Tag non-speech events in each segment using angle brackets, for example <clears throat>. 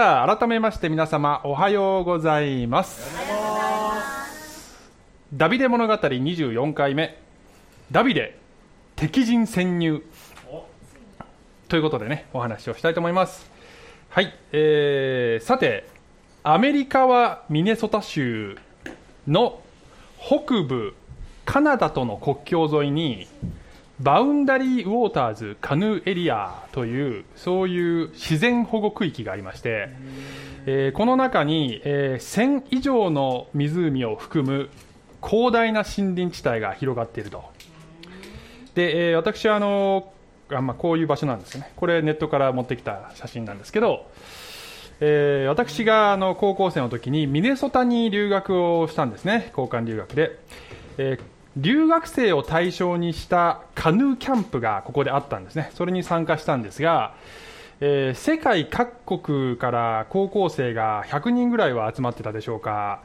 さあ改めまして皆様おはようございます。ダビデ物語24回目。ダビデ敵陣潜入。ということでねお話をしたいと思います。はい、えー、さてアメリカはミネソタ州の北部カナダとの国境沿いにバウンダリーウォーターズカヌーエリアというそういう自然保護区域がありまして、えー、この中に、えー、1000以上の湖を含む広大な森林地帯が広がっていると。で、えー、私はあのあ、まあ、こういう場所なんですね。これネットから持ってきた写真なんですけど、えー、私があの高校生の時にミネソタに留学をしたんですね。交換留学で、えー留学生を対象にしたカヌーキャンプがここであったんですね、それに参加したんですが、えー、世界各国から高校生が100人ぐらいは集まってたでしょうか、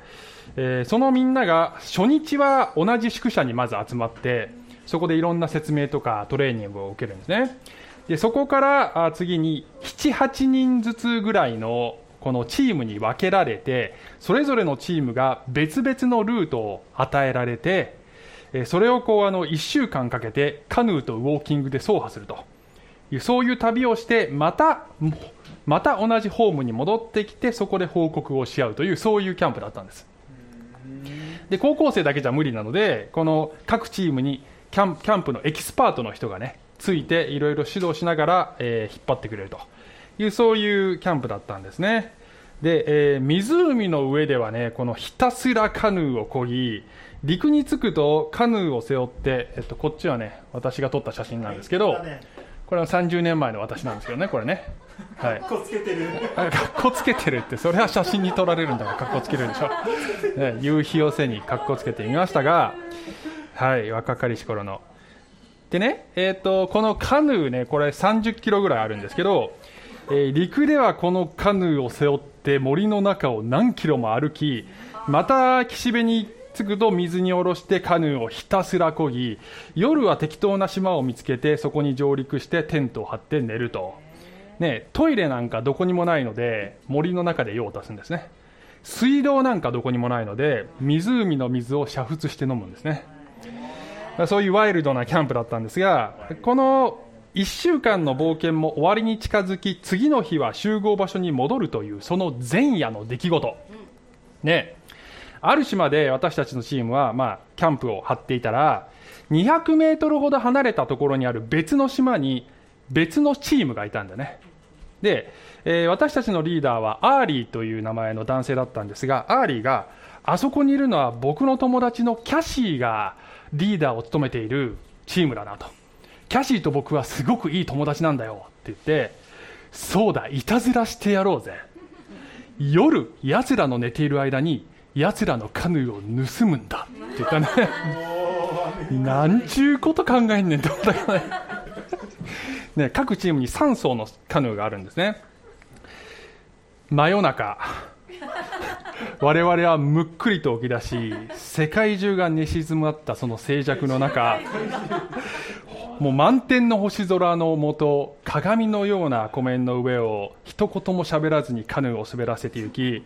えー、そのみんなが初日は同じ宿舎にまず集まって、そこでいろんな説明とかトレーニングを受けるんですね。でそこから次に7、8人ずつぐらいのこのチームに分けられて、それぞれのチームが別々のルートを与えられて、それをこうあの1週間かけてカヌーとウォーキングで走破すると。いうそういう旅をしてまたまた同じホームに戻ってきてそこで報告をし合うというそういうキャンプだったんです。で高校生だけじゃ無理なのでこの各チームにキャンキャンプのエキスパートの人がねついていろいろ指導しながら、えー、引っ張ってくれると。いうそういうキャンプだったんですね。で、えー、湖の上ではねこのひたすらカヌーをこぎ陸に着くとカヌーを背負って、えっと、こっちはね私が撮った写真なんですけど、これは30年前の私なんですけどねこれね。はい。かっこつけてる。かっこつけてるってそれは写真に撮られるんだからかっこつけるでしょ、ね、夕日を背にかっこつけてみましたがはい若かりし頃の。でね、えーと、このカヌーねこれ30キロぐらいあるんですけど、えー、陸ではこのカヌーを背負って森の中を何キロも歩きまた岸辺に着くと水に下ろしてカヌーをひたすらこぎ夜は適当な島を見つけてそこに上陸してテントを張って寝ると、ね、トイレなんかどこにもないので森の中で用を足すんですね。水道なんかどこにもないので湖の水を煮沸して飲むんですね。そういうワイルドなキャンプだったんですがこの1週間の冒険も終わりに近づき次の日は集合場所に戻るというその前夜の出来事。ねある島で私たちのチームは、まあ、キャンプを張っていたら、200メートルほど離れたところにある別の島に別のチームがいたんだね。で、えー、私たちのリーダーはアーリーという名前の男性だったんですが、アーリーが、あそこにいるのは僕の友達のキャシーがリーダーを務めているチームだなと。キャシーと僕はすごくいい友達なんだよって言って、そうだ、いたずらしてやろうぜ。夜、奴らの寝ている間に奴らのカヌーを盗むんだ。って言ったね。なんちゅうこと考えんねんって思ったけどね。ね各チームに3層のカヌーがあるんですね。真夜中。我々はむっくりと起き出し世界中が寝静まったその静寂の中。もう満天の星空のもと鏡のような湖面の上を一言も喋らずにカヌーを滑らせて行き、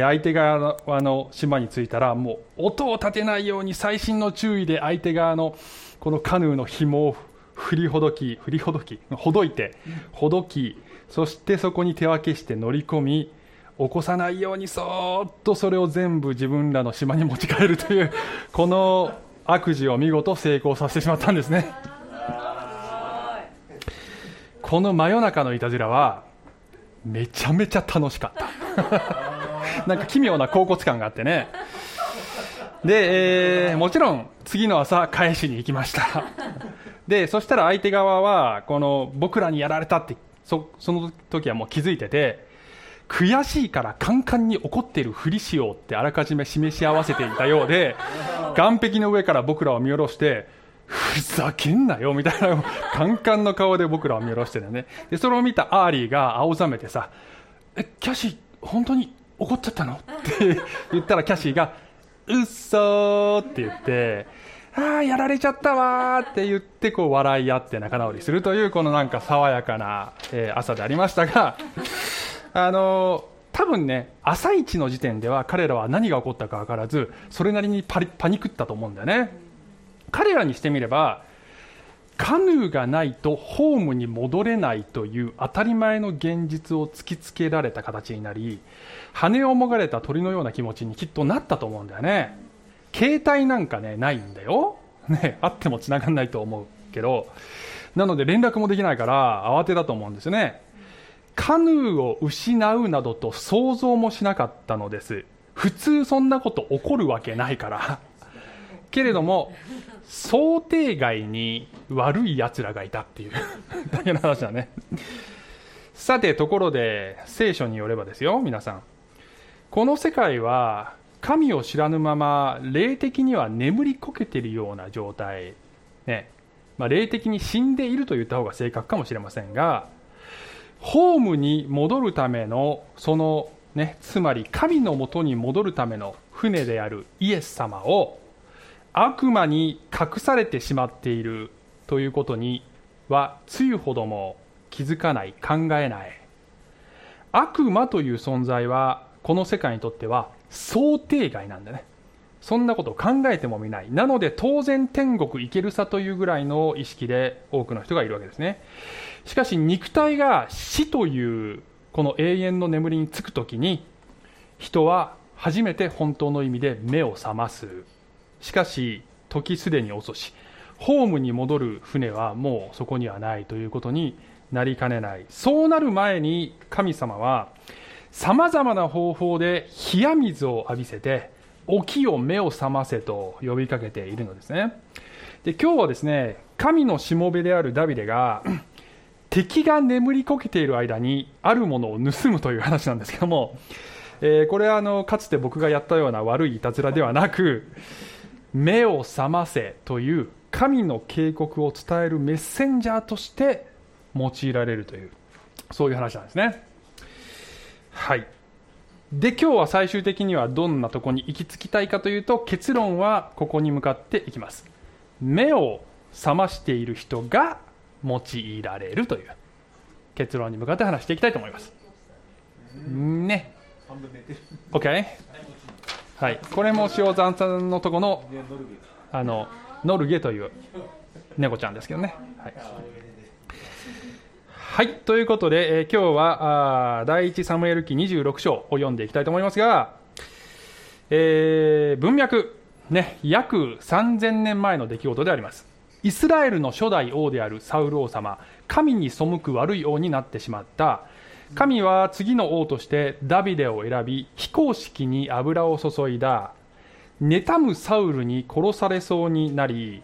相手側の島に着いたらもう音を立てないように細心の注意で相手側のこのカヌーの紐を振りほどき振りほどきほどいてほどきそしてそこに手分けして乗り込み起こさないようにそーっとそれを全部自分らの島に持ち帰るという <laughs> この悪事を見事成功させてしまったんですね。この真夜中のいたずらはめちゃめちゃ楽しかった <laughs> なんか奇妙な恍惚感があってね。で、えー、もちろん次の朝返しに行きました。<laughs> でそしたら相手側はこの僕らにやられたってそその時はもう気づいてて悔しいからカンカンに怒っているふりしようってあらかじめ示し合わせていたようで <laughs> 岸壁の上から僕らを見下ろしてふざけんなよみたいなカンカンの顔で僕らを見下ろしてるね。でそれを見たアーリーが青ざめてさ「えキャシー本当に怒っちゃったの?」って言ったらキャシーが「うっそー」って言って「ああやられちゃったわー」って言ってこう笑い合って仲直りするというこのなんか爽やかな、え、朝でありましたがあの多分ね朝一の時点では彼らは何が起こったか分からずそれなりにパリパニクったと思うんだよね彼らにしてみればカヌーがないとホームに戻れないという当たり前の現実を突きつけられた形になり羽をもがれた鳥のような気持ちにきっとなったと思うんだよね。携帯なんかねないんだよ、ね、あっても繋がんないと思うけど。なので連絡もできないから慌てたと思うんですね。カヌーを失うなどと想像もしなかったのです。普通そんなこと起こるわけないから。けれども想定外に悪い奴らがいたっていう。だけの話だね。さてところで聖書によればですよ皆さん。この世界は神を知らぬまま霊的には眠りこけているような状態。ね。まあ、霊的に死んでいると言った方が正確かもしれませんがホームに戻るためのそのねつまり神のもとに戻るための船であるイエス様を悪魔に隠されてしまっているということにはつゆほども気づかない考えない。悪魔という存在はこの世界にとっては想定外なんだね。そんなことを考えてもみない。なので当然天国行けるさというぐらいの意識で多くの人がいるわけですね。しかし肉体が死というこの永遠の眠りにつくときに人は初めて本当の意味で目を覚ます。しかし時すでに遅しホームに戻る船はもうそこにはないということになりかねない。そうなる前に神様はさまざまな方法で冷や水を浴びせて起きよ目を覚ませと呼びかけているのですね。で今日はですね神のしもべであるダビデが敵が眠りこけている間にあるものを盗むという話なんですけども、えー、これはあのかつて僕がやったような悪いいたずらではなく目を覚ませという神の警告を伝えるメッセンジャーとして用いられるというそういう話なんですね。はい。で今日は最終的にはどんなとこに行き着きたいかというと結論はここに向かっていきます。目を覚ましている人が用いられるという結論に向かって話していきたいと思います。ね。OK はい。これも塩山さんのとこのあのノルゲという猫ちゃんですけどね、はい。はい、ということで、えー、今日はあ第一サムエル記26章を読んでいきたいと思いますが、えー、文脈、ね、約3000年前の出来事であります。イスラエルの初代王であるサウル王様、神に背く悪い王になってしまった。神は次の王としてダビデを選び、非公式に油を注いだ。妬むサウルに殺されそうになり、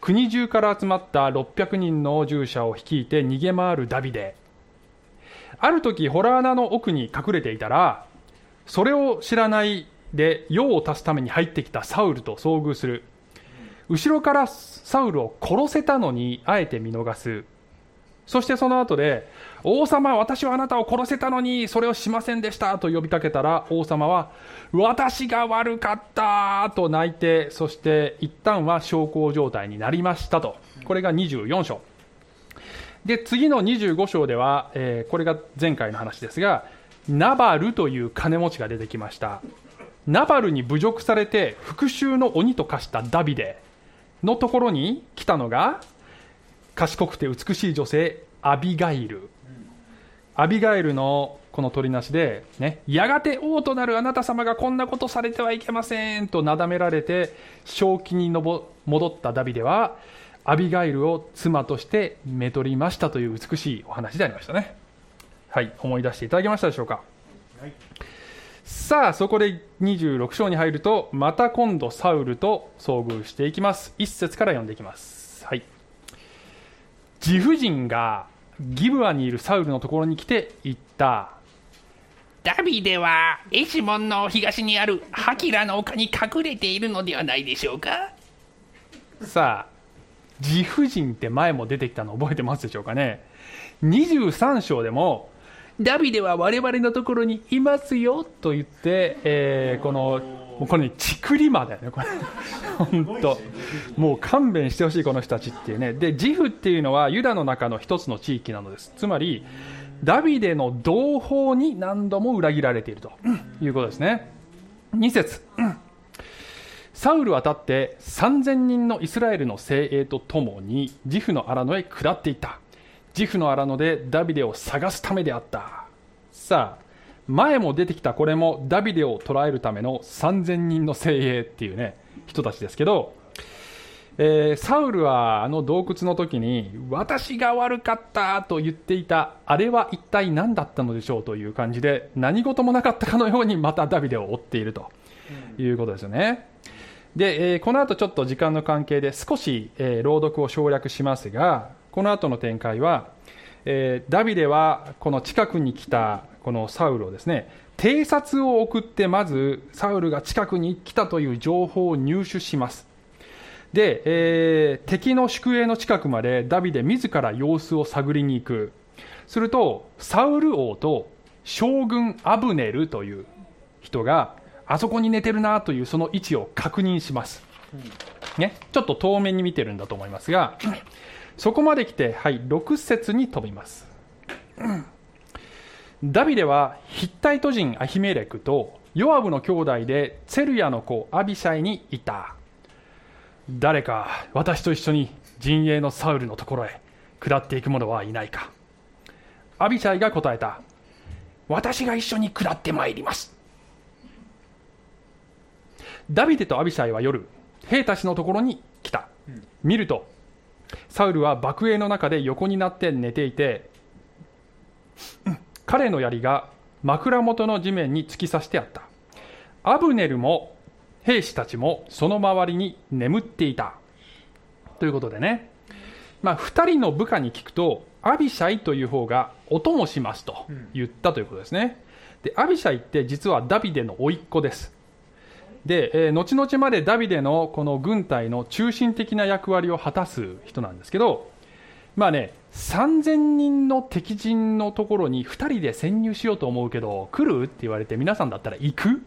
国中から集まった600人の従者を率いて逃げ回るダビデ。ある時ホラー穴の奥に隠れていたらそれを知らないで用を足すために入ってきたサウルと遭遇する。後ろからサウルを殺せたのにあえて見逃す。そしてその後で王様私はあなたを殺せたのにそれをしませんでしたと呼びかけたら王様は私が悪かったと泣いてそして一旦は小康状態になりましたと。これが24章。で次の25章では、えー、これが前回の話ですがナバルという金持ちが出てきました。ナバルに侮辱されて復讐の鬼と化したダビデのところに来たのが賢くて美しい女性アビガイル。アビガイルのこの取りなしで、ね、やがて王となるあなた様がこんなことされてはいけませんとなだめられて正気に戻ったダビデはアビガイルを妻としてめとりましたという美しいお話でありましたね。はい思い出していただけましたでしょうか、はい、さあそこで26章に入るとまた今度サウルと遭遇していきます。1節から読んでいきます。はい。自婦人がギブアにいるサウルのところに来て言った。ダビデはエシモンの東にあるハキラの丘に隠れているのではないでしょうか？さあ自婦人って前も出てきたの覚えてますでしょうかね？23章でもダビデは我々のところにいますよと言って、えー、このもうこれね、チクリマだよね、これ。本当。もう勘弁してほしい、この人たちっていうね。で、ジフっていうのはユダの中の一つの地域なのです。つまり、ダビデの同胞に何度も裏切られているということですね2節サウルは立って3000人のイスラエルの精鋭とともにジフの荒野へ下っていったジフの荒野でダビデを探すためであったさあ前も出てきたこれもダビデを捕らえるための3000人の精鋭っていうね人たちですけど、えー、サウルはあの洞窟の時に私が悪かったと言っていたあれは一体何だったのでしょうという感じで何事もなかったかのようにまたダビデを追っているということですよね。で、えー、この後ちょっと時間の関係で少し、えー、朗読を省略しますがこの後の展開は、えー、ダビデはこの近くに来たこのサウルをですね偵察を送ってまずサウルが近くに来たという情報を入手します。で、えー、敵の宿営の近くまでダビデ自ら様子を探りに行く。するとサウル王と将軍アブネルという人があそこに寝てるなというその位置を確認します、ね、ちょっと遠目に見てるんだと思いますがそこまで来て、はい、6節に飛びます、ダビデはヒッタイト人アヒメレクとヨアブの兄弟でツェルヤの子アビシャイにいた。誰か私と一緒に陣営のサウルのところへ下っていく者はいないか。アビシャイが答えた。私が一緒に下ってまいります。ダビデとアビシャイは夜兵たちのところに来た、見るとサウルは爆営の中で横になって寝ていて、うん、彼の槍が枕元の地面に突き刺してあった。アブネルも兵士たちもその周りに眠っていた。ということでね、まあ、2人の部下に聞くとアビシャイという方がお供しますと言ったということですね。でアビシャイって実はダビデの甥っ子です。で、えー、後々までダビデのこの軍隊の中心的な役割を果たす人なんですけど、まあね、3000人の敵陣のところに2人で潜入しようと思うけど、来る？って言われて、皆さんだったら行く？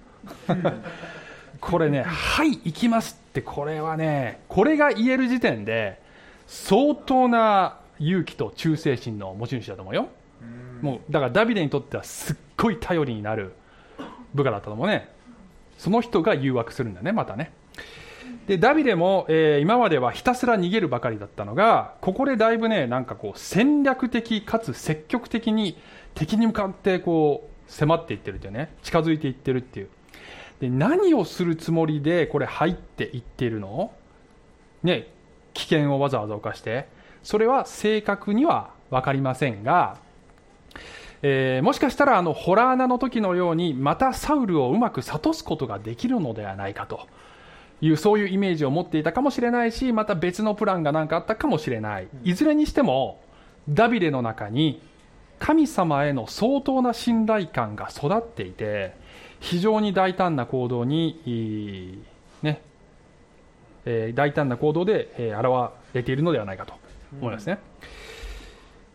<laughs> これね、はい、行きますって、これはね、これが言える時点で、相当な勇気と忠誠心の持ち主だと思うよ。もうだからダビデにとってはすっごい頼りになる部下だったと思うね。その人が誘惑するんだね、またね。でダビデも、えー、今まではひたすら逃げるばかりだったのがここでだいぶねなんかこう戦略的かつ積極的に敵に向かってこう迫っていってるっていうね近づいていってるっていう。で何をするつもりでこれ入っていっているの？ね危険をわざわざ犯して。それは正確には分かりませんがえー、もしかしたらあのホラー穴の時のようにまたサウルをうまく諭すことができるのではないかと。いうそういうイメージを持っていたかもしれないしまた別のプランが何かあったかもしれない。いずれにしてもダビデの中に神様への相当な信頼感が育っていて非常に大胆な行動に、ねえー、大胆な行動で、えー、現れているのではないかと思いますね。うん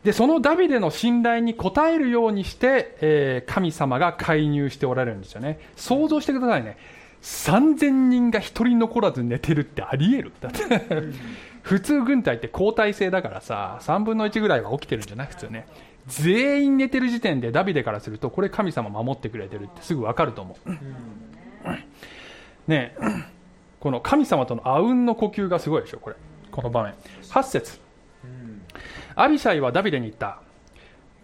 でそのダビデの信頼に応えるようにして、えー、神様が介入しておられるんですよね。想像してくださいね3000人が1人残らず寝てるってありえる。だって普通軍隊って交代制だからさ3分の1ぐらいは起きてるんじゃない普通ね全員寝てる時点でダビデからするとこれ神様守ってくれてるってすぐ分かると思う。ねこの神様とのあうんの呼吸がすごいでしょこれ。この場面。8節。アビシャイはダビデに言った。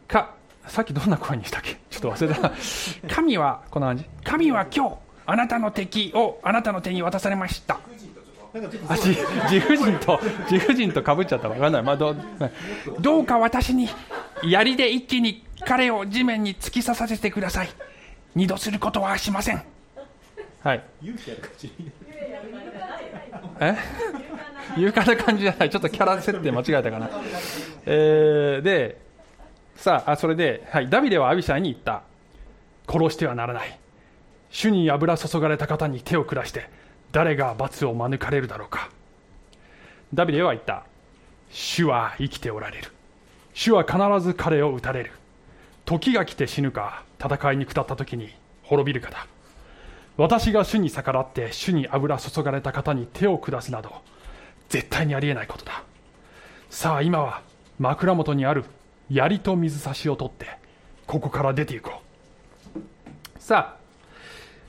か、さっきどんな声にしたっけ？ちょっと忘れた。神は、こんな感じ。神は今日、あなたの敵をあなたの手に渡されました。あ自負人と自負人とかぶっちゃった。わかんない、まあ、どどうか私に槍で一気に彼を地面に突き刺させてください。二度することはしません。はい。え？勇敢な感じじゃない。ちょっとキャラ設定間違えたかな、えー、でさあそれで、はい、ダビデはアビシャイに言った。殺してはならない主に油注がれた方に手を下して誰が罰を免れるだろうか。ダビデは言った。主は生きておられる。主は必ず彼を撃たれる。時が来て死ぬか戦いに下った時に滅びるかだ。私が主に逆らって主に油注がれた方に手を下すなど絶対にありえないことだ。さあ今は枕元にある槍と水差しを取ってここから出ていこう。さあ、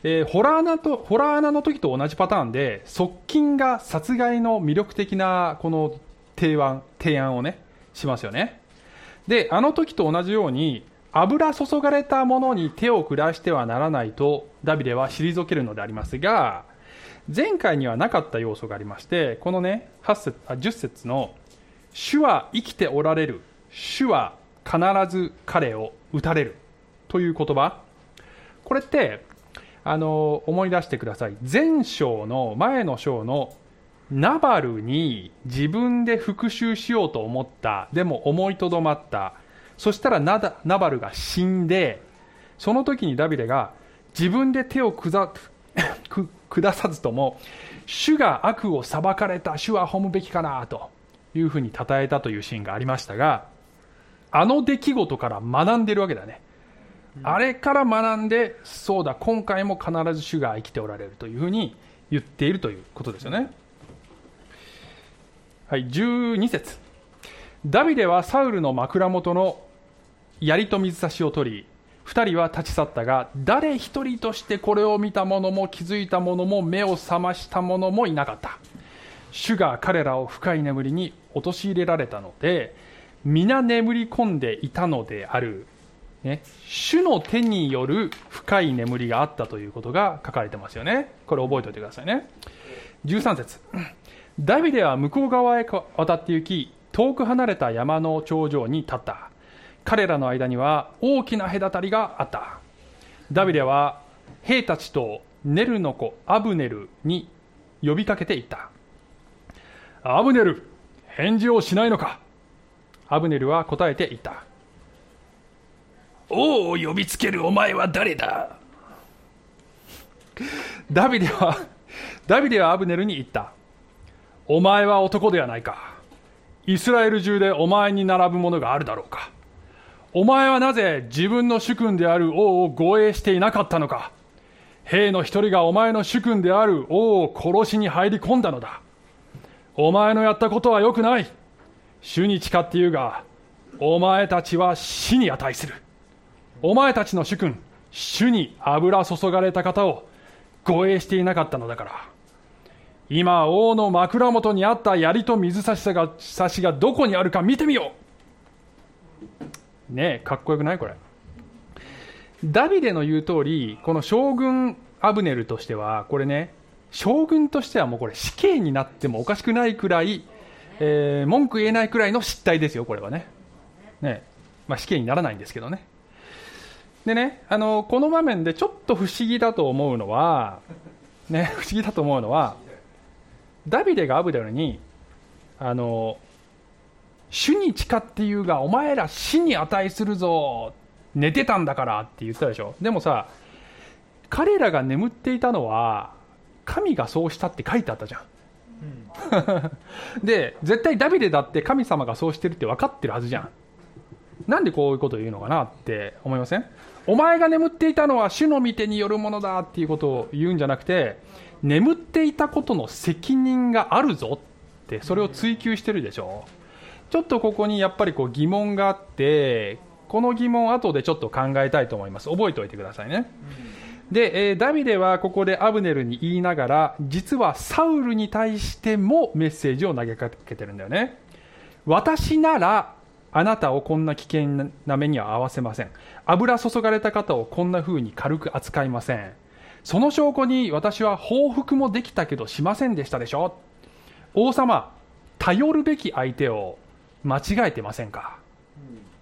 えーホラー穴とホラー穴の時と同じパターンで側近が殺害の魅力的なこの提案提案をねしますよね。であの時と同じように油注がれたものに手を下してはならないとダビデは退けるのでありますが前回にはなかった要素がありましてこのね8節あ10節の「主は生きておられる。主は必ず彼を打たれる」という言葉。これってあの思い出してください。前章の前の章のナバルに自分で復讐しようと思った。でも思いとどまった。そしたらナナバルが死んでその時にダビデが自分で手を下下 <laughs> さずとも主が悪を裁かれた主は褒むべきかなというふうに称えたというシーンがありましたがあの出来事から学んでるわけだね、あれから学んでそうだ今回も必ず主が生きておられるというふうに言っているということですよね。はい12節。ダビデはサウルの枕元の槍と水差しを取り二人は立ち去ったが誰一人としてこれを見た者も気づいた者も目を覚ました者もいなかった。主が彼らを深い眠りに陥れられたので皆眠り込んでいたのである、ね、主の手による深い眠りがあったということが書かれてますよね。これ覚えておいてくださいね。13節。<clears throat> ダビデは向こう側へ渡って行き遠く離れた山の頂上に立った。彼らの間には大きな隔たりがあった。ダビデは兵たちとネルの子アブネルに呼びかけていった。アブネル返事をしないのか。アブネルは答えていった。おお呼びつけるお前は誰だ？ダビデはダビデはアブネルに言った。お前は男ではないか。イスラエル中でお前に並ぶものがあるだろうか。お前はなぜ自分の主君である王を護衛していなかったのか。兵の一人がお前の主君である王を殺しに入り込んだのだ。お前のやったことは良くない。主に誓って言うがお前たちは死に値する。お前たちの主君主に油注がれた方を護衛していなかったのだから。今王の枕元にあった槍と水差しが差しがどこにあるか見てみよう。ねえかっこよくないこれ。ダビデの言う通りこの将軍アブネルとしてはこれね将軍としてはもうこれ死刑になってもおかしくないくらい、えー文句言えないくらいの失態ですよこれはね。ねまあ、死刑にならないんですけどね。でねあのこの場面でちょっと不思議だと思うのはね <laughs> 不思議だと思うのはダビデがアブデルにあの主に誓って言うがお前ら死に値するぞ寝てたんだからって言ったでしょ。でもさ彼らが眠っていたのは神がそうしたって書いてあったじゃん。<laughs> で絶対ダビデだって神様がそうしてるって分かってるはずじゃん。なんでこういうことを言うのかなって思いません？お前が眠っていたのは主の御手によるものだっていうことを言うんじゃなくて眠っていたことの責任があるぞってそれを追求してるでしょ。ちょっとここにやっぱりこう疑問があってこの疑問後でちょっと考えたいと思います。覚えておいてくださいね、で、えーダビデはここでアブネルに言いながら実はサウルに対してもメッセージを投げかけてるんだよね。私ならあなたをこんな危険な目には合わせません。油注がれた方をこんな風に軽く扱いません。その証拠に私は報復もできたけどしませんでしたでしょ王様頼るべき相手を間違えてませんか？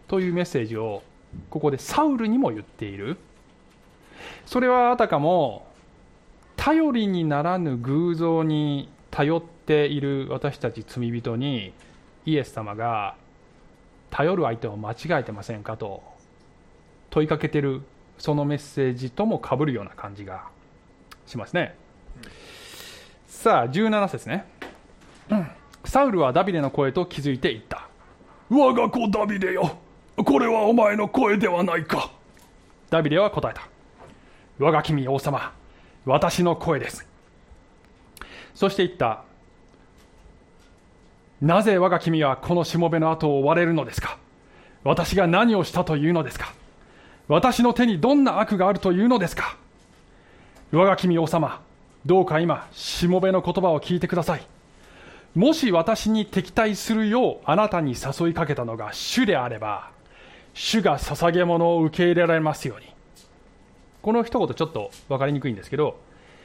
というメッセージをここでサウルにも言っている。それはあたかも頼りにならぬ偶像に頼っている私たち罪人にイエス様が頼る相手を間違えてませんかと問いかけてるそのメッセージともかぶるような感じがしますね。さあ17節ね、う <clears throat> んサウルはダビデの声と気づいていった。我が子ダビデよこれはお前の声ではないか。ダビデは答えた。我が君王様私の声です。そして言ったなぜ我が君はこのしもべの後を追われるのですか？私が何をしたというのですか？私の手にどんな悪があるというのですか？我が君王様どうか今しもべの言葉を聞いてください。もし私に敵対するようあなたに誘いかけたのが主であれば主が捧げ物を受け入れられますように。この一言ちょっと分かりにくいんですけど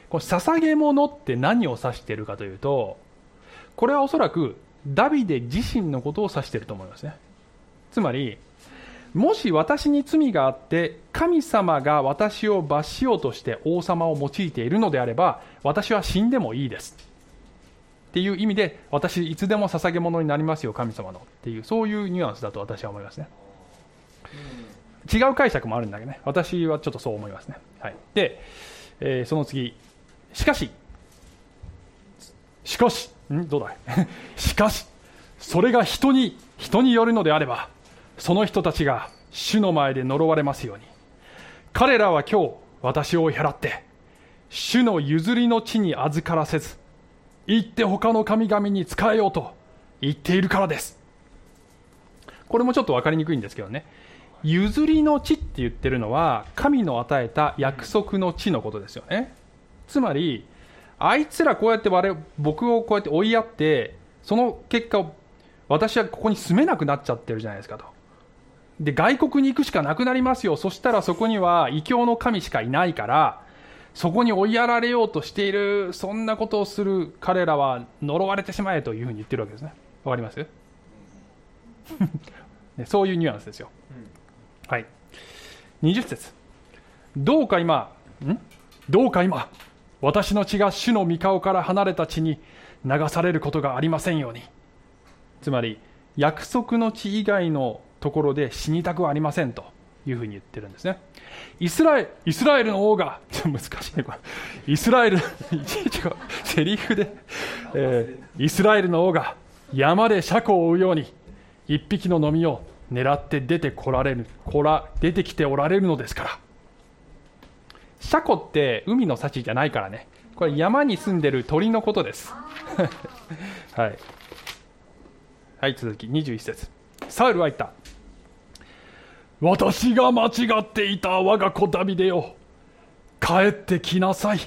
この捧げ物って何を指しているかというとこれはおそらくダビデ自身のことを指していると思いますね。つまりもし私に罪があって神様が私を罰しようとして王様を用いているのであれば私は死んでもいいです。っていう意味で私いつでも捧げ物になりますよ神様の。っていうそういうニュアンスだと私は思いますね。違う解釈もあるんだけどね。私はちょっとそう思いますね、はい、で、えー、その次。しかし。しかし。ん？どうだい？<laughs> しかしそれが人に人によるのであればその人たちが主の前で呪われますように。彼らは今日私を追い払って主の譲りの地に預からせず行って他の神々に仕えようと言っているからです。これもちょっと分かりにくいんですけどね。譲りの地って言ってるのは神の与えた約束の地のことですよね。つまりあいつらこうやって我僕をこうやって追いやってその結果私はここに住めなくなっちゃってるじゃないですかと。で外国に行くしかなくなりますよ。そしたらそこには異教の神しかいないからそこに追いやられようとしているそんなことをする彼らは呪われてしまえというふうに言ってるわけですね。わかります？<laughs> そういうニュアンスですよ、うん、はい。20節。どうか今ん？どうか今私の血が主の御顔から離れた地に流されることがありませんように。つまり約束の地以外のところで死にたくはありませんというふうに言ってるんですね。イスラエルイスラエルの王が <laughs> 難しいねこれ。イスラエルいちいちセリフで、えー、イスラエルの王が山で車庫を追うように一匹の飲みを狙って出てこられるこら出てきておられるのですから。車庫って海の幸じゃないからね。これ山に住んでる鳥のことです。<laughs> はい。はい続き21節。サウルは言った。私が間違っていた我が子ダビデよ。帰ってきなさい。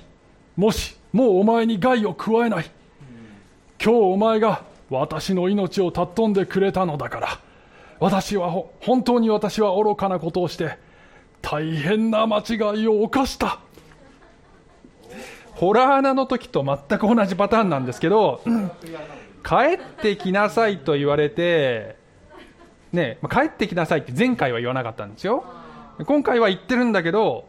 もしもうお前に害を加えない。今日お前が私の命を尊んでくれたのだから。私は本当に私は愚かなことをして大変な間違いを犯したホラー穴の時と全く同じパターンなんですけど帰ってきなさいと言われてね、帰ってきなさいって前回は言わなかったんですよ。今回は言ってるんだけど、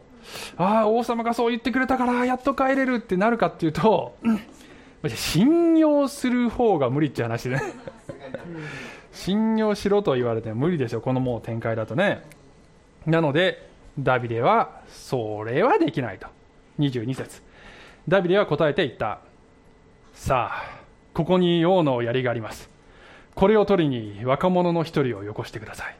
ああ、王様がそう言ってくれたから、やっと帰れるってなるかっていうと、信用する方が無理って話でね。信用しろと言われても無理ですよ、このもう展開だとね。なので、ダビデは、それはできないと。22節ダビデは答えて言った。さあ、ここに王の槍があります。これを取りに若者の一人をよこしてください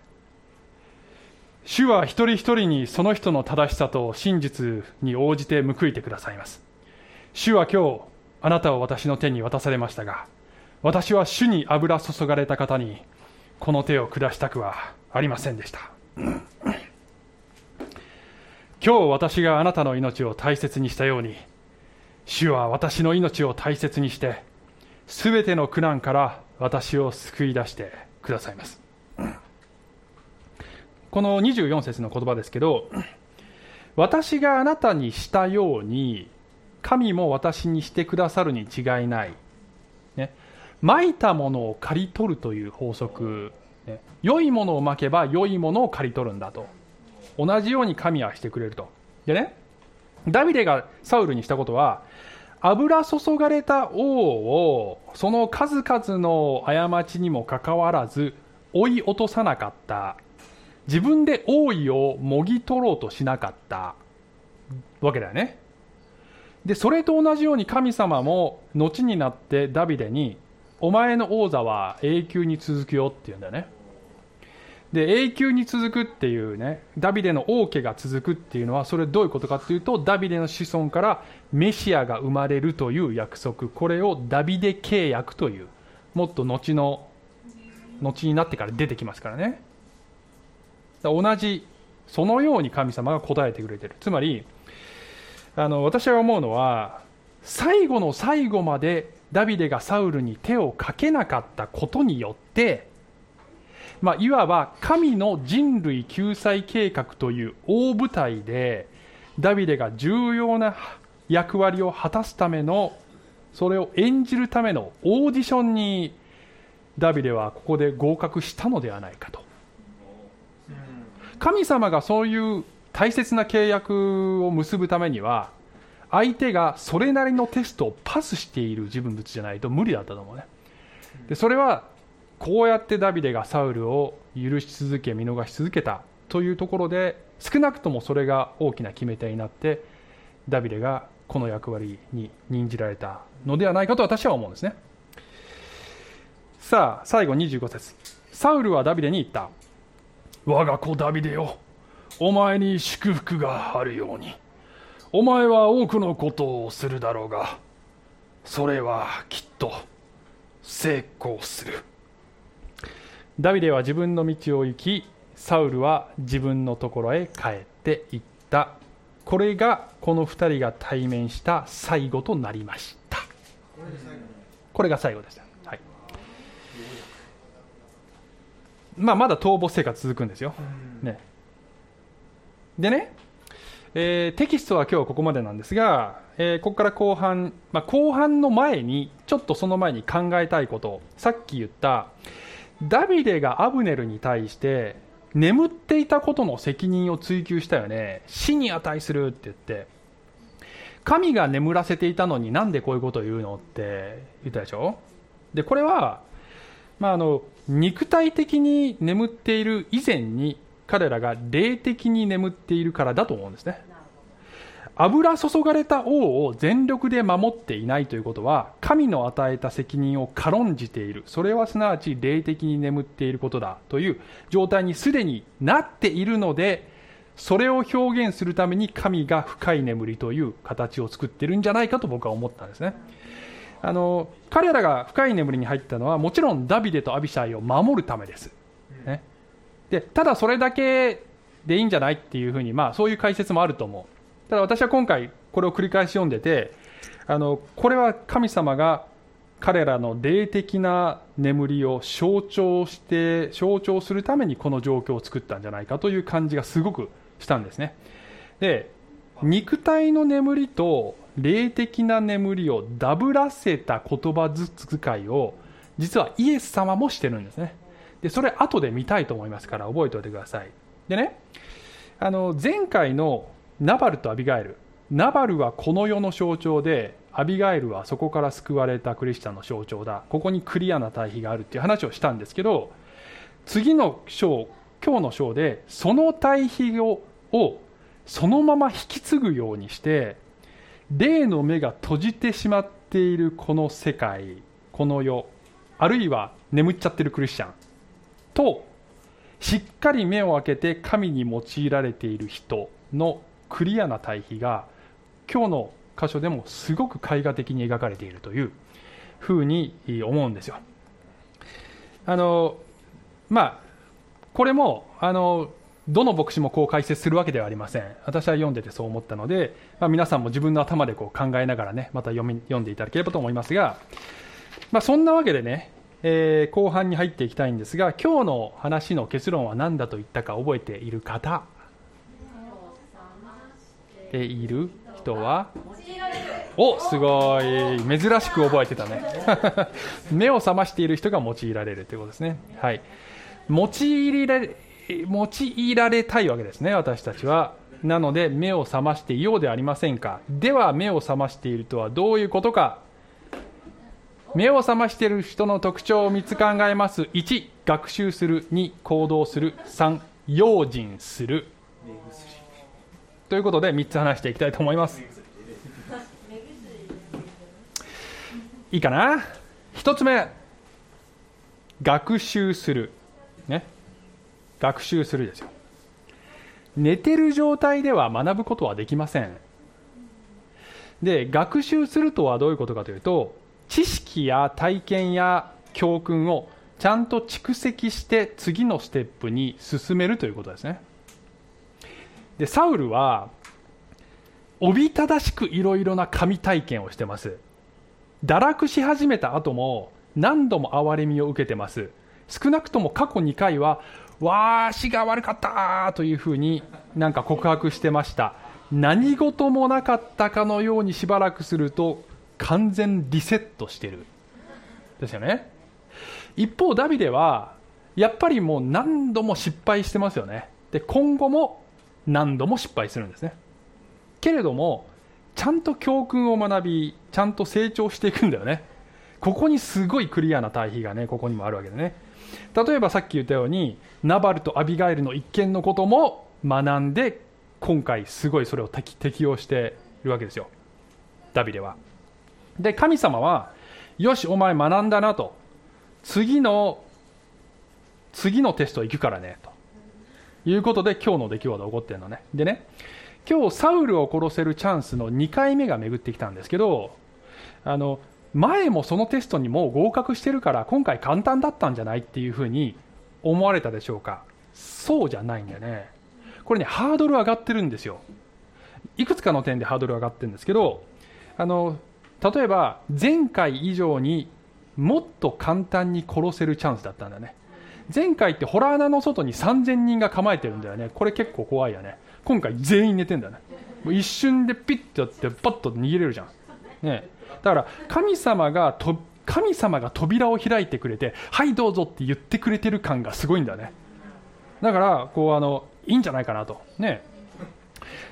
主は一人一人にその人の正しさと真実に応じて報いてくださいます主は今日あなたを私の手に渡されましたが私は主に油注がれた方にこの手を下したくはありませんでした今日私があなたの命を大切にしたように主は私の命を大切にしてすべての苦難から私を救い出してくださいます。この24節の言葉ですけど、私があなたにしたように、神も私にしてくださるに違いない。ね、まいたものを刈り取るという法則、ね、良いものをまけば良いものを刈り取るんだと。同じように神はしてくれると。でね、ダビデがサウルにしたことは、油注がれた王をその数々の過ちにもかかわらず追い落とさなかった。自分で王位をもぎ取ろうとしなかった。わけだよね。でそれと同じように神様も後になってダビデにお前の王座は永久に続くよって言うんだよね。で永久に続くっていうねダビデの王家が続くっていうのはそれどういうことかっていうとダビデの子孫からメシアが生まれるという約束。これをダビデ契約というもっと後の後になってから出てきますからね。同じそのように神様が答えてくれてる。つまりあの私が思うのは最後の最後までダビデがサウルに手をかけなかったことによって、まあ、いわば神の人類救済計画という大舞台でダビデが重要な役割を果たすためのそれを演じるためのオーディションにダビデはここで合格したのではないかと。神様がそういう大切な契約を結ぶためには相手がそれなりのテストをパスしている人物じゃないと無理だったと思うね。でそれはこうやってダビデがサウルを許し続け見逃し続けたというところで少なくともそれが大きな決め手になってダビデがこの役割に任じられたのではないかと私は思うんですね。さあ最後25節。サウルはダビデに言った。我が子ダビデよお前に祝福があるように。お前は多くのことをするだろうがそれはきっと成功する。ダビデは自分の道を行きサウルは自分のところへ帰っていった。これがこの2人が対面した最後となりました。これが最後でした、はい。まあ、まだ逃亡生活続くんですよ、ね、でね、えーテキストは今日はここまでなんですが、えーここから後半、まあ、後半の前にちょっとその前に考えたいことさっき言ったダビデがアブネルに対して眠っていたことの責任を追及したよね。死に値するって言って。神が眠らせていたのになんでこういうことを言うのって言ったでしょ。でこれは、まあ、あの肉体的に眠っている以前に彼らが霊的に眠っているからだと思うんですね。油注がれた王を全力で守っていないということは神の与えた責任を軽んじている。それはすなわち霊的に眠っていることだという状態にすでになっているのでそれを表現するために神が深い眠りという形を作っているんじゃないかと僕は思ったんですね。あの彼らが深い眠りに入ったのはもちろんダビデとアビシャイを守るためです、ね、でただそれだけでいいんじゃないっていうふうに、まあ、そういう解説もあると思う。ただ私は今回これを繰り返し読んでてあのこれは神様が彼らの霊的な眠りを象徴して象徴するためにこの状況を作ったんじゃないかという感じがすごくしたんですね。で肉体の眠りと霊的な眠りをダブらせた言葉遣いを実はイエス様もしてるんですね。でそれ後で見たいと思いますから覚えておいてください。でねあの前回のナバルとアビガエル。ナバルはこの世の象徴でアビガエルはそこから救われたクリスチャンの象徴だ。ここにクリアな対比があるっていう話をしたんですけど次の章今日の章でその対比をそのまま引き継ぐようにして霊の目が閉じてしまっているこの世界この世あるいは眠っちゃってるクリスチャンとしっかり目を開けて神に用いられている人のクリアな対比が今日の箇所でもすごく絵画的に描かれているというふうに思うんですよ。あのまあこれもあのどの牧師もこう解説するわけではありません私は読んでてそう思ったので、まあ、皆さんも自分の頭でこう考えながらねまた読み読んでいただければと思いますが、まあ、そんなわけでね、えー後半に入っていきたいんですが今日の話の結論は何だと言ったか覚えている方ている人は？おすごい。珍しく覚えてたね。<laughs> 目を覚ましている人が用いられるということですね。はい。用いられ用いられたいわけですね私たちは。なので目を覚ましていようではありませんか？では目を覚ましているとはどういうことか？目を覚ましている人の特徴を3つ考えます。1学習する。2行動する。3用心する。ということで3つ話していきたいと思います。いいかな？1つ目学習する。ね？学習するですよ。寝てる状態では学ぶことはできません。で学習するとはどういうことかというと知識や体験や教訓をちゃんと蓄積して次のステップに進めるということですね。でサウルはおびただしくいろいろな神体験をしてます。堕落し始めた後も何度も憐れみを受けてます。少なくとも過去2回はわーしが悪かったというふうになんか告白してました。何事もなかったかのようにしばらくすると完全リセットしてる。ですよね。一方ダビデはやっぱりもう何度も失敗してますよね。で今後も何度も失敗するんですね。けれどもちゃんと教訓を学びちゃんと成長していくんだよね。ここにすごいクリアな対比がねここにもあるわけでね。例えばさっき言ったようにナバルとアビガイルの一件のことも学んで今回すごいそれを適用しているわけですよ。ダビデは。で神様はよしお前学んだなと。次の次のテスト行くからねと。いうことで今日の出来事が起こってるのね。でね今日サウルを殺せるチャンスの2回目が巡ってきたんですけどあの前もそのテストにもう合格してるから今回簡単だったんじゃないっていうふうに思われたでしょうか。そうじゃないんだよね。これねハードル上がってるんですよ。いくつかの点でハードル上がってるんですけどあの例えば前回以上にもっと簡単に殺せるチャンスだったんだね。前回ってホラー穴の外に3000人が構えてるんだよね。これ結構怖いよね。今回全員寝てんだよね。もう一瞬でピッてやってパッと逃げれるじゃん。ねだから神様がと神様が扉を開いてくれてはいどうぞって言ってくれてる感がすごいんだね。だからこうあのいいんじゃないかなと。ね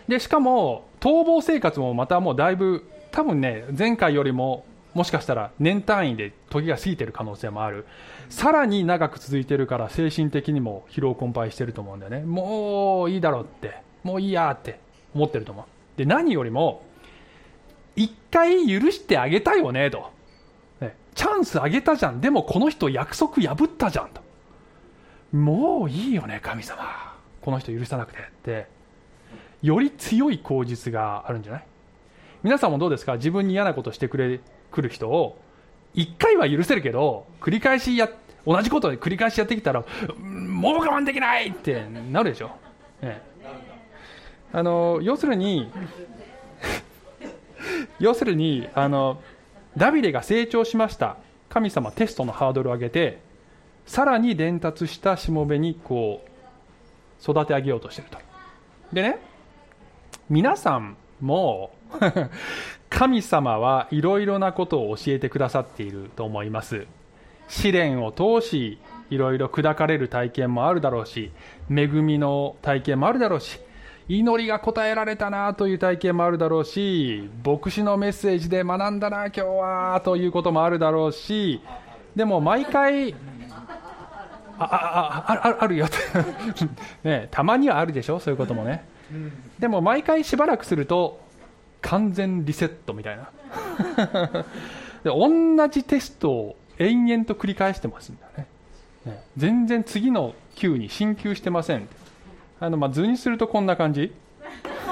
でしかも逃亡生活もまたもうだいぶ多分ね前回よりももしかしたら年単位で時が過ぎてる可能性もある。さらに長く続いてるから精神的にも疲労困憊してると思うんだよね。もういいだろうって。もういいやって思ってると思う。で何よりも一回許してあげたよねと、ね、チャンスあげたじゃん。でもこの人約束破ったじゃんと。もういいよね神様。この人許さなくて。ってより強い口実があるんじゃない？皆さんもどうですか？自分に嫌なことしてくれくる人を1回は許せるけど繰り返しや同じことで繰り返しやってきたらもう我慢できないってなるでしょ、ね、あの要するに <laughs> 要するにあのダビデが成長しました。神様テストのハードルを上げてさらに伝達したしもべにこう育て上げようとしていると。でね皆さんも神様はいろいろなことを教えてくださっていると思います。試練を通しいろいろ砕かれる体験もあるだろうし恵みの体験もあるだろうし祈りが応えられたなという体験もあるだろうし牧師のメッセージで学んだな今日はということもあるだろうしでも毎回ああああるよ。<laughs> ねたまにはあるでしょそういうこともね。でも毎回しばらくすると完全リセットみたいな。<laughs> で同じテストを延々と繰り返してますんだね。ね。全然次の級に進級してません。あの、まあ、図にするとこんな感じ。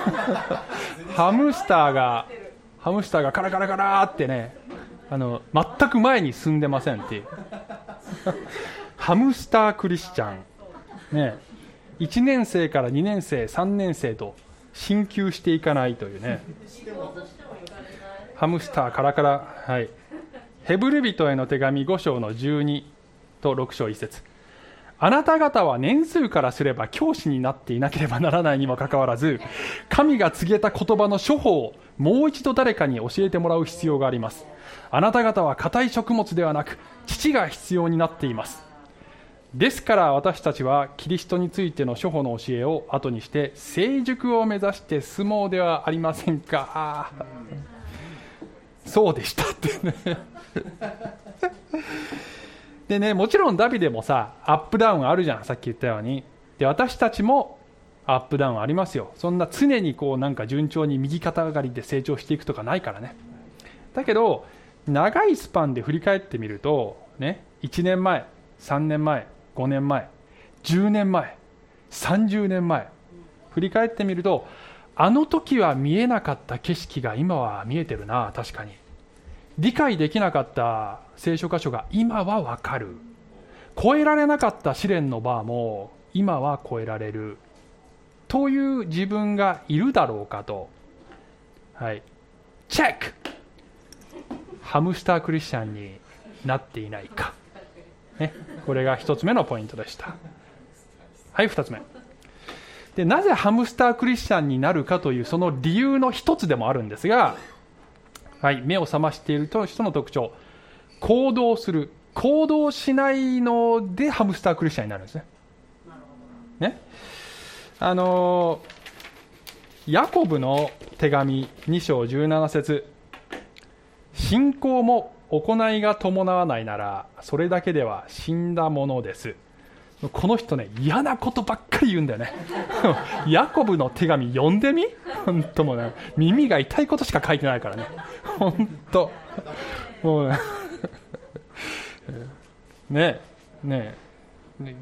<laughs> ハムスターがハムスターがカラカラカラってねあの全く前に進んでませんっていう。<laughs> ハムスタークリスチャン。ね。1年生から2年生3年生と進級していかないというね。ハムスターカラカラ。はい。ヘブル人への手紙5章の12と6章1節。あなた方は年数からすれば教師になっていなければならないにもかかわらず神が告げた言葉の処方をもう一度誰かに教えてもらう必要があります。あなた方は硬い食物ではなく父が必要になっています。ですから私たちはキリストについての処方の教えを後にして成熟を目指して相撲ではありませんか。そうでしたってね。でねもちろんダビデもさアップダウンあるじゃんさっき言ったように。で私たちもアップダウンありますよ。そんな常にこうなんか順調に右肩上がりで成長していくとかないからね。だけど長いスパンで振り返ってみるとね1年前3年前5年前10年前30年前振り返ってみるとあの時は見えなかった景色が今は見えてるな確かに。理解できなかった聖書箇所が今はわかる。超えられなかった試練のバーも今は超えられる。という自分がいるだろうかと。はい。チェック！ハムスタークリスチャンになっていないか、ね、これが一つ目のポイントでした。はい二つ目。でなぜハムスタークリスチャンになるかというその理由の一つでもあるんですが、はい、目を覚ましている人の特徴。行動する。行動しないのでハムスタークリスチャンになるんですね。ね。あのヤコブの手紙2章17節。信仰も行いが伴わないならそれだけでは死んだものです。この人ね嫌なことばっかり言うんだよね。<laughs> ヤコブの手紙読んでみ？本当もね耳が痛いことしか書いてないからね。本当。もうね。<laughs> ねね。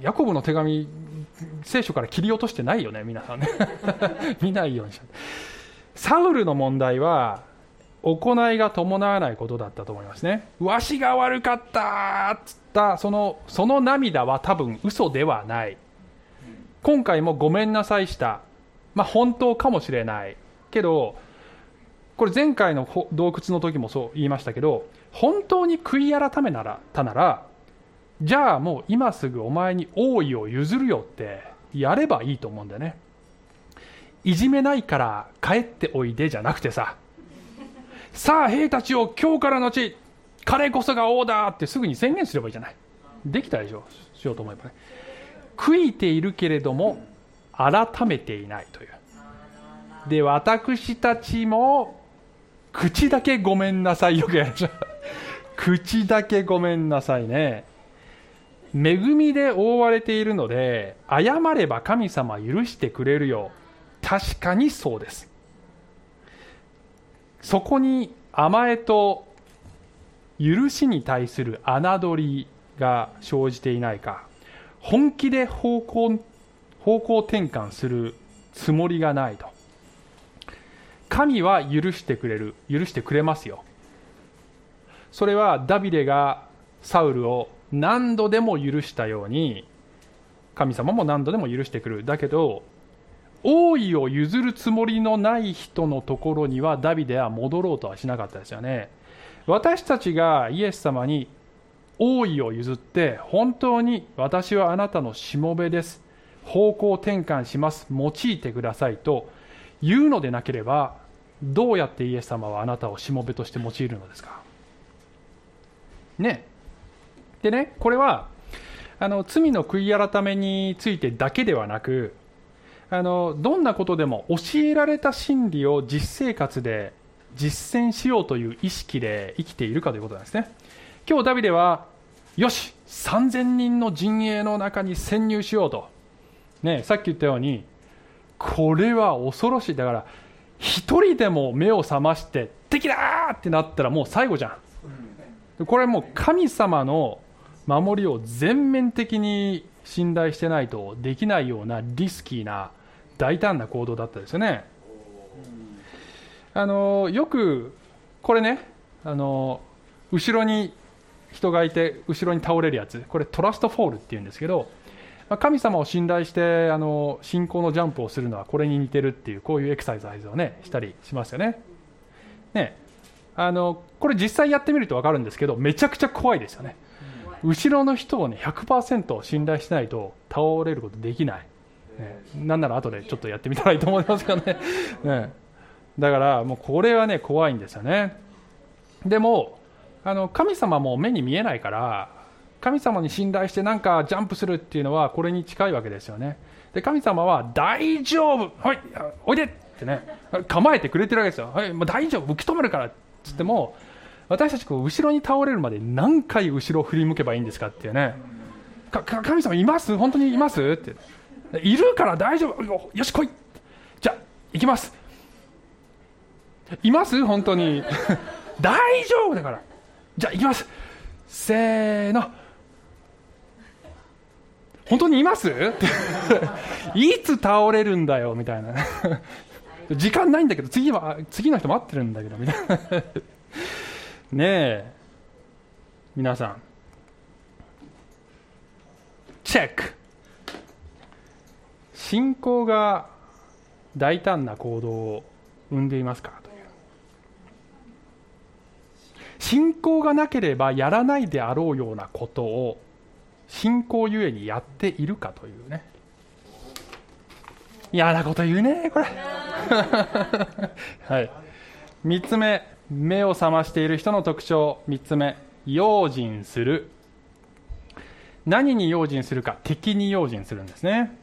ヤコブの手紙聖書から切り落としてないよね皆さんね。<laughs> 見ないようにしサウルの問題は行いが伴わないことだったと思いますね。わしが悪かったっつったそのその涙は多分嘘ではない。今回もごめんなさいした。まあ本当かもしれない。けどこれ前回の洞窟の時もそう言いましたけど本当に悔い改めならたならじゃあもう今すぐお前に王位を譲るよってやればいいと思うんだよね。いじめないから帰っておいでじゃなくてささあ兵たちを今日からのち彼こそが王だってすぐに宣言すればいいじゃない。できたでしょしようと思えばね。悔いているけれども改めていないという。で私たちも口だけごめんなさい。よくやるでしょ <laughs> 口だけごめんなさいね。恵みで覆われているので謝れば神様許してくれるよ確かにそうです。そこに甘えと許しに対する侮りが生じていないか。本気で方向方向転換するつもりがないと。神は許してくれる。許してくれますよ。それはダビデがサウルを何度でも許したように神様も何度でも許してくる。だけど王位を譲るつもりのない人のところにはダビデは戻ろうとはしなかったですよね。私たちがイエス様に王位を譲って本当に私はあなたのしもべです。方向転換します。用いてくださいと言うのでなければどうやってイエス様はあなたをしもべとして用いるのですか。ね。でねこれはあの罪の悔い改めについてだけではなくあのどんなことでも教えられた真理を実生活で実践しようという意識で生きているかということなんですね。今日ダビデはよし3000人の陣営の中に潜入しようと、ね、さっき言ったようにこれは恐ろしい。だから一人でも目を覚まして敵だってなったらもう最後じゃん。これもう神様の守りを全面的に信頼してないとできないようなリスキーな大胆な行動だったですよね。あのよくこれねあの後ろに人がいて後ろに倒れるやつこれトラストフォールっていうんですけど神様を信頼してあの信仰のジャンプをするのはこれに似てるっていうこういうエクササイズをねしたりしますよね。ねあのこれ実際やってみると分かるんですけどめちゃくちゃ怖いですよね。後ろの人をね100%信頼しないと倒れることできない、ね、なんなら後でちょっとやってみたらいいと思いますからね。ね。だからもうこれはね怖いんですよね。でもあの神様も目に見えないから神様に信頼してなんかジャンプするっていうのはこれに近いわけですよね。で神様は大丈夫。はいおいでってね構えてくれてるわけですよ、はい、もう大丈夫。受け止めるからっつっても私たちこう後ろに倒れるまで何回後ろを振り向けばいいんですかっていうね。神様います？本当にいます？って。いるから大丈夫。よし来い。じゃあ行きます。います？本当に。<laughs> 大丈夫だから。じゃあ行きます。せーの。本当にいます？<laughs> いつ倒れるんだよ？みたいな。時間ないんだけど次は次の人待ってるんだけどみたいな。ねえ。皆さん。チェック。信仰が大胆な行動を生んでいますかという。信仰がなければやらないであろうようなことを信仰ゆえにやっているかというね。嫌なこと言うねこれ。<laughs> はい。3つ目。目を覚ましている人の特徴。3つ目。用心する。何に用心するか。敵に用心するんですね。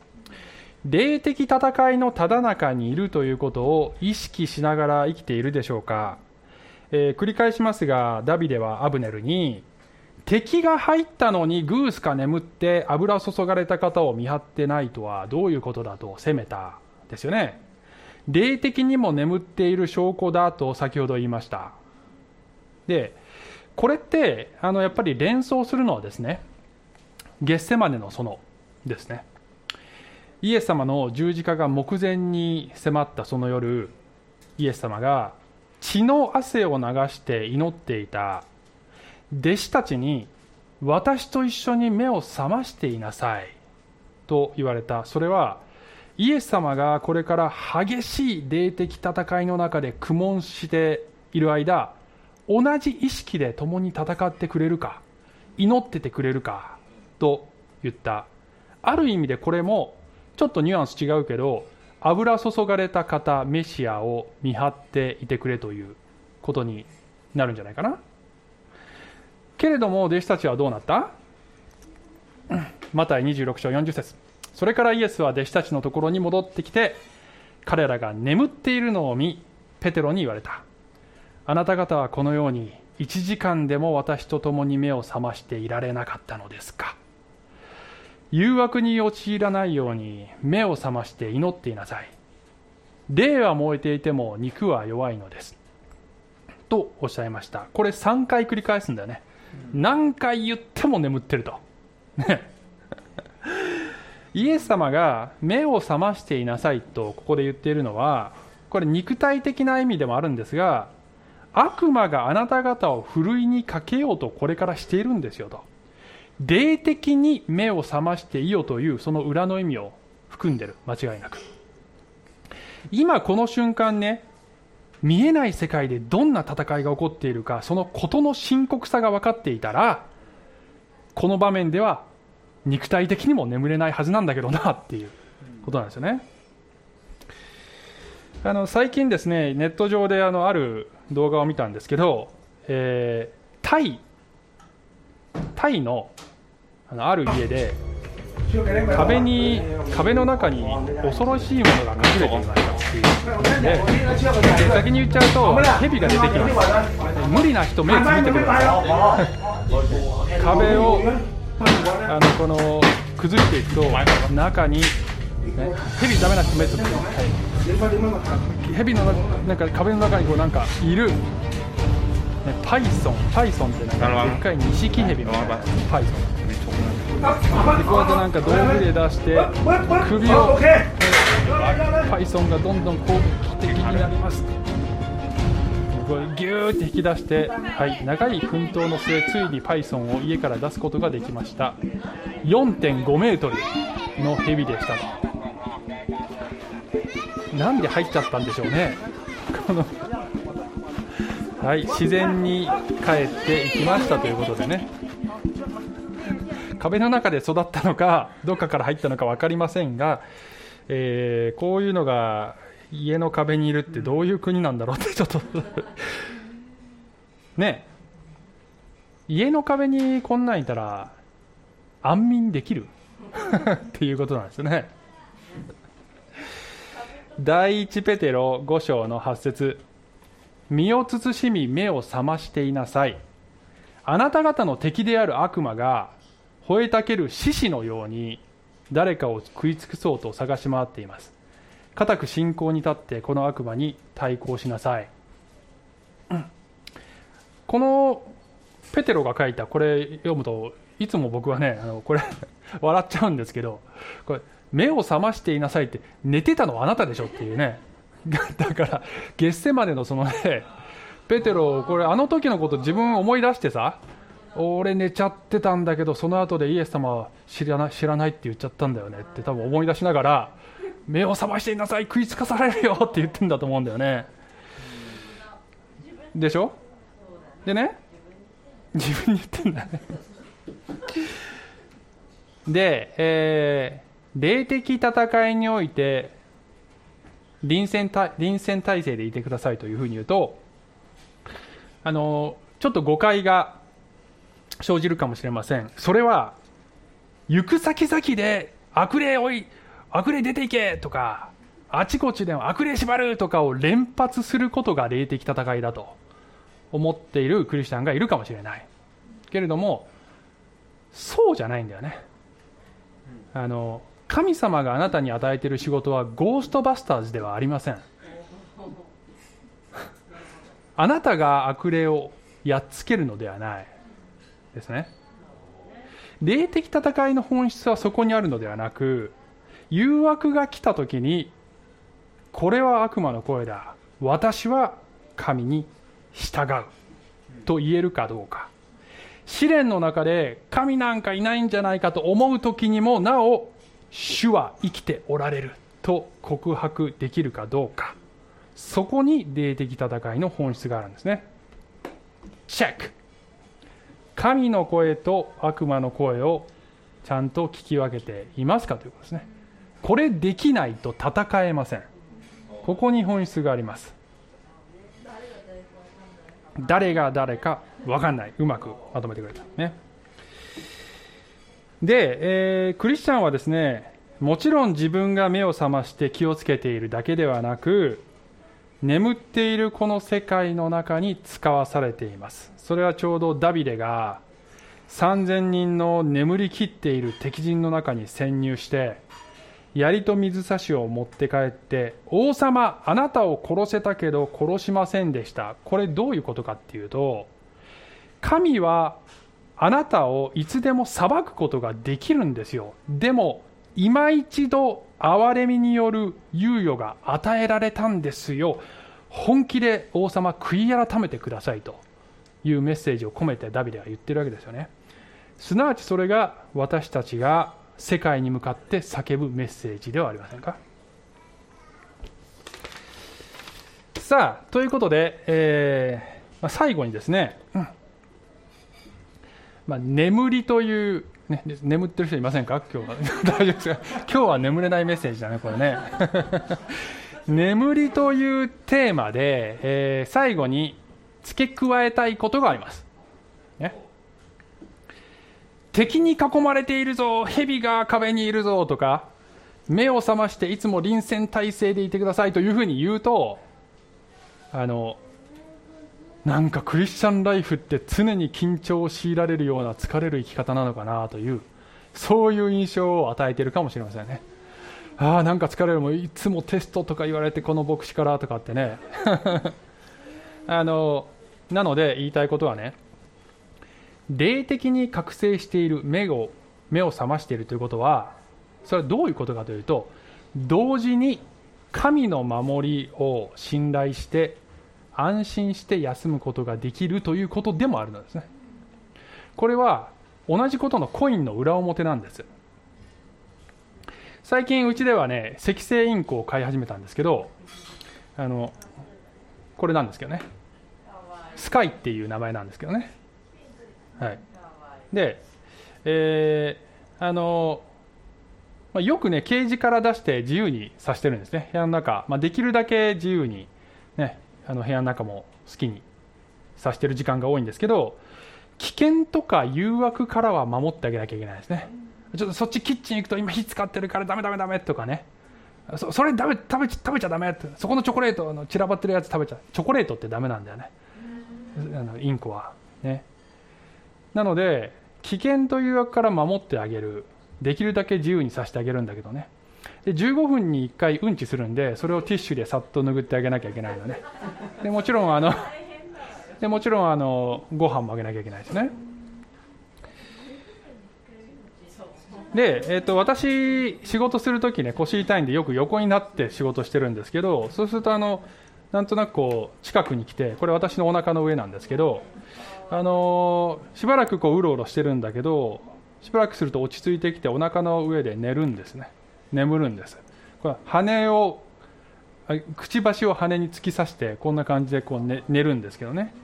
霊的戦いのただ中にいるということを意識しながら生きているでしょうか、えー、繰り返しますがダビデはアブネルに敵が入ったのにグースか眠って油注がれた方を見張ってないとはどういうことだと責めた。ですよね。霊的にも眠っている証拠だと先ほど言いました。でこれってあのやっぱり連想するのはですねゲッセマネの園ですね。イエス様の十字架が目前に迫ったその夜イエス様が血の汗を流して祈っていた。弟子たちに私と一緒に目を覚ましていなさい。と言われた。それはイエス様がこれから激しい霊的戦いの中で苦悶している間同じ意識で共に戦ってくれるか祈っててくれるかと言った。ある意味でこれもちょっとニュアンス違うけど油注がれた方メシアを見張っていてくれということになるんじゃないかな。けれども弟子たちはどうなった？<coughs> マタイ26章40節。それからイエスは弟子たちのところに戻ってきて彼らが眠っているのを見ペテロに言われた。あなた方はこのように1時間でも私と共に目を覚ましていられなかったのですか。誘惑に陥らないように目を覚まして祈っていなさい。霊は燃えていても肉は弱いのです。とおっしゃいました。これ3回繰り返すんだよね。何回言っても眠ってると。イエス様が目を覚ましていなさいとここで言っているのはこれ肉体的な意味でもあるんですが悪魔があなた方をふるいにかけようとこれからしているんですよと。霊的に目を覚ましていよというその裏の意味を含んでる。間違いなく。今この瞬間ね見えない世界でどんな戦いが起こっているかそのことの深刻さが分かっていたらこの場面では肉体的にも眠れないはずなんだけどなっていうことなんですよね。あの最近ですねネット上であのある動画を見たんですけど、えー、タイタイのあのある家で壁に壁の中に恐ろしいものが隠れていましたっていう。で先に言っちゃうと蛇が出てきます。無理な人目をつぶってください壁をあのこの崩していくと中に、ね、蛇ダメな人目つぶってはい。蛇のなんか壁の中にこうなんかいる、ね、パイソンパイソンってなんかでっかい錦蛇のパイソン。でこうやってなんか道具で出して首をパイソンがどんどん攻撃的になりますこれギューって引き出して、はい、長い奮闘の末ついにパイソンを家から出すことができました。4.5メートルのヘビでしたなんで入っちゃったんでしょうね。このはい自然に帰っていきましたということでね。壁の中で育ったのかどっかから入ったのか分かりませんが、えー、こういうのが家の壁にいるってどういう国なんだろうってちょっと。<laughs> ね。家の壁にこんなんいたら安眠できる？<laughs> っていうことなんですよね。第一ペテロ5章の8節。身を慎み目を覚ましていなさい。あなた方の敵である悪魔が吠えたける獅子のように誰かを食い尽くそうと探し回っています固く信仰に立ってこの悪魔に対抗しなさい、うん、このペテロが書いたこれ読むといつも僕はねあのこれ <laughs> 笑っちゃうんですけどこれ目を覚ましていなさいって寝てたのはあなたでしょっていうね。<laughs> だから月世までのそのねペテロこれあの時のこと自分思い出してさ俺寝ちゃってたんだけどその後でイエス様は知らない知らないって言っちゃったんだよねって多分思い出しながら目を覚ましていなさい食いつかされるよって言ってんだと思うんだよね。でしょ？でね？自分に言ってんだね。で、えー、霊的戦いにおいて臨戦臨戦態勢でいてくださいというふうに言うとあのちょっと誤解が生じるかもしれません。それは行く先々で悪霊おい悪霊出ていけとかあちこちで悪霊縛るとかを連発することが霊的戦いだと思っているクリスチャンがいるかもしれない。けれどもそうじゃないんだよね。あの神様があなたに与えている仕事はゴーストバスターズではありません。<laughs> あなたが悪霊をやっつけるのではない。ですね。霊的戦いの本質はそこにあるのではなく誘惑が来た時にこれは悪魔の声だ。私は神に従うと言えるかどうか。試練の中で神なんかいないんじゃないかと思う時にもなお主は生きておられると告白できるかどうか。そこに霊的戦いの本質があるんですね。チェック神の声と悪魔の声をちゃんと聞き分けていますかということですね。これできないと戦えません。ここに本質があります。誰が誰か分かんない。うまくまとめてくれた。ね。で、えー、クリスチャンはですねもちろん自分が目を覚まして気をつけているだけではなく眠っているこの世界の中に使わされています。それはちょうどダビデが3000人の眠りきっている敵陣の中に潜入して槍と水差しを持って帰って王様あなたを殺せたけど殺しませんでした。これどういうことかっていうと神はあなたをいつでも裁くことができるんですよ。でも今一度憐れみによる猶予が与えられたんですよ。本気で王様悔い改めてくださいと。いうメッセージを込めてダビデは言ってるわけですよね。すなわちそれが私たちが世界に向かって叫ぶメッセージではありませんか？さあということで、えーまあ、最後にですね、うん。まあ、眠りというね、眠ってる人いませんか？今日は。<laughs> 大丈夫ですか？今日は眠れないメッセージだねこれね。<laughs> 眠りというテーマで、えー、最後に付け加えたいことがあります、敵に囲まれているぞ蛇が壁にいるぞとか目を覚ましていつも臨戦態勢でいてくださいというふうに言うとあのなんかクリスチャンライフって常に緊張を強いられるような疲れる生き方なのかなというそういう印象を与えているかもしれませんね。ああなんか疲れるもいつもテストとか言われてこの牧師からとかってね。<laughs> あのなので言いたいことはね霊的に覚醒している目を目を覚ましているということはそれはどういうことかというと同時に神の守りを信頼して安心して休むことができるということでもあるのですね。これは同じことのコインの裏表なんです。最近うちではね赤星インコを飼い始めたんですけどあのこれなんですけどね。スカイっていう名前なんですけどね。はい。でえー、あのまあ、よくねケージから出して自由にさしてるんですね。部屋の中、まあ、できるだけ自由にねあの部屋の中も好きにさしてる時間が多いんですけど危険とか誘惑からは守ってあげなきゃいけないですね。ちょっとそっちキッチン行くと今火使ってるからダメダメダメとかね。そそれダメ食べ食べちゃダメ。ってそこのチョコレートの散らばってるやつ食べちゃチョコレートってダメなんだよね。あのインコは。ね。なので危険と誘惑から守ってあげる。できるだけ自由にさせてあげるんだけどね。で15分に1回うんちするんでそれをティッシュでさっと拭ってあげなきゃいけないのね。でもちろんあのでもちろんあのご飯もあげなきゃいけないですね。で、えーと、私仕事するときね腰痛いんでよく横になって仕事してるんですけどそうするとあのなんとなくこう近くに来てこれ私のお腹の上なんですけどあのしばらくこううろうろしてるんだけどしばらくすると落ち着いてきてお腹の上で寝るんですね。眠るんです。これ羽をくちばしを羽に突き刺してこんな感じでこう、ね、寝るんですけどね。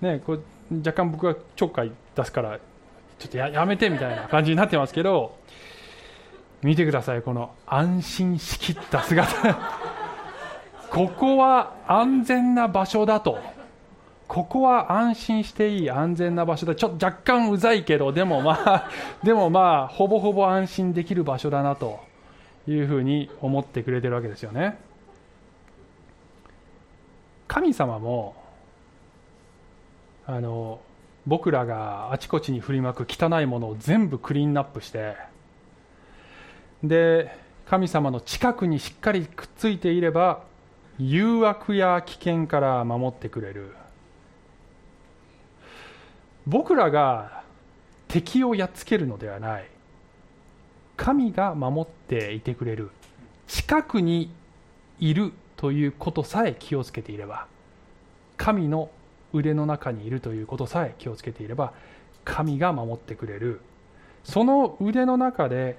ねこれ若干僕がちょっかい出すからちょっとややめてみたいな感じになってますけど見てくださいこの安心しきった姿。ここは安全な場所だと。ここは安心していい安全な場所だ。ちょっと若干うざいけどでもまあ <laughs> でもまあほぼほぼ安心できる場所だなというふうに思ってくれてるわけですよね。神様もあの僕らがあちこちに振りまく汚いものを全部クリーンナップしてで神様の近くにしっかりくっついていれば誘惑や危険から守ってくれる。僕らが敵をやっつけるのではない。神が守っていてくれる。近くにいるということさえ気をつけていれば。神の腕の中にいるということさえ気をつけていれば。神が守ってくれる。その腕の中で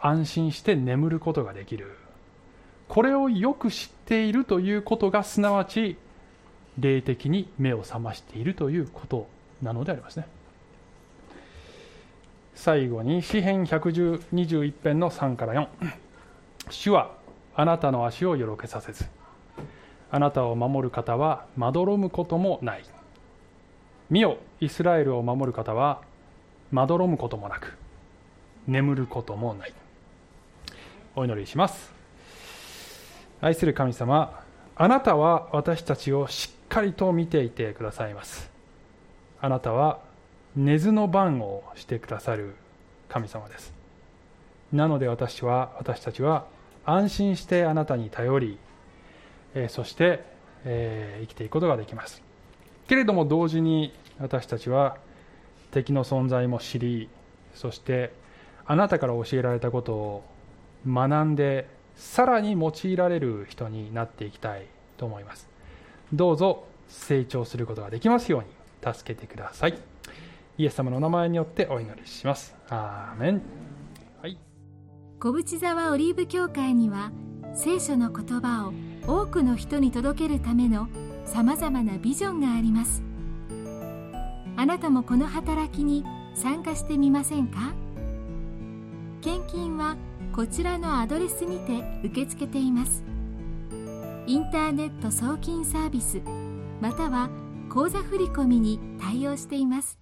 安心して眠ることができる。これをよく知っているということがすなわち霊的に目を覚ましているということ。なのでありますね。最後に詩編121編の3から4主はあなたの足をよろけさせず。あなたを守る方はまどろむこともない。見よイスラエルを守る方はまどろむこともなく。眠ることもない。お祈りします。愛する神様あなたは私たちをしっかりと見ていてくださいます。あなたは寝ずの番をしてくださる神様です。なので私は私たちは安心してあなたに頼り、え、そして、え、生きていくことができます。けれども同時に私たちは敵の存在も知りそしてあなたから教えられたことを学んでさらに用いられる人になっていきたいと思います。どうぞ成長することができますように。助けてください。イエス様のお名前によってお祈りします。アーメン。はい。小淵沢オリーブ教会には聖書の言葉を多くの人に届けるためのさまざまなビジョンがあります。あなたもこの働きに参加してみませんか？献金はこちらのアドレスにて受け付けています。インターネット送金サービスまたは口座振込に対応しています。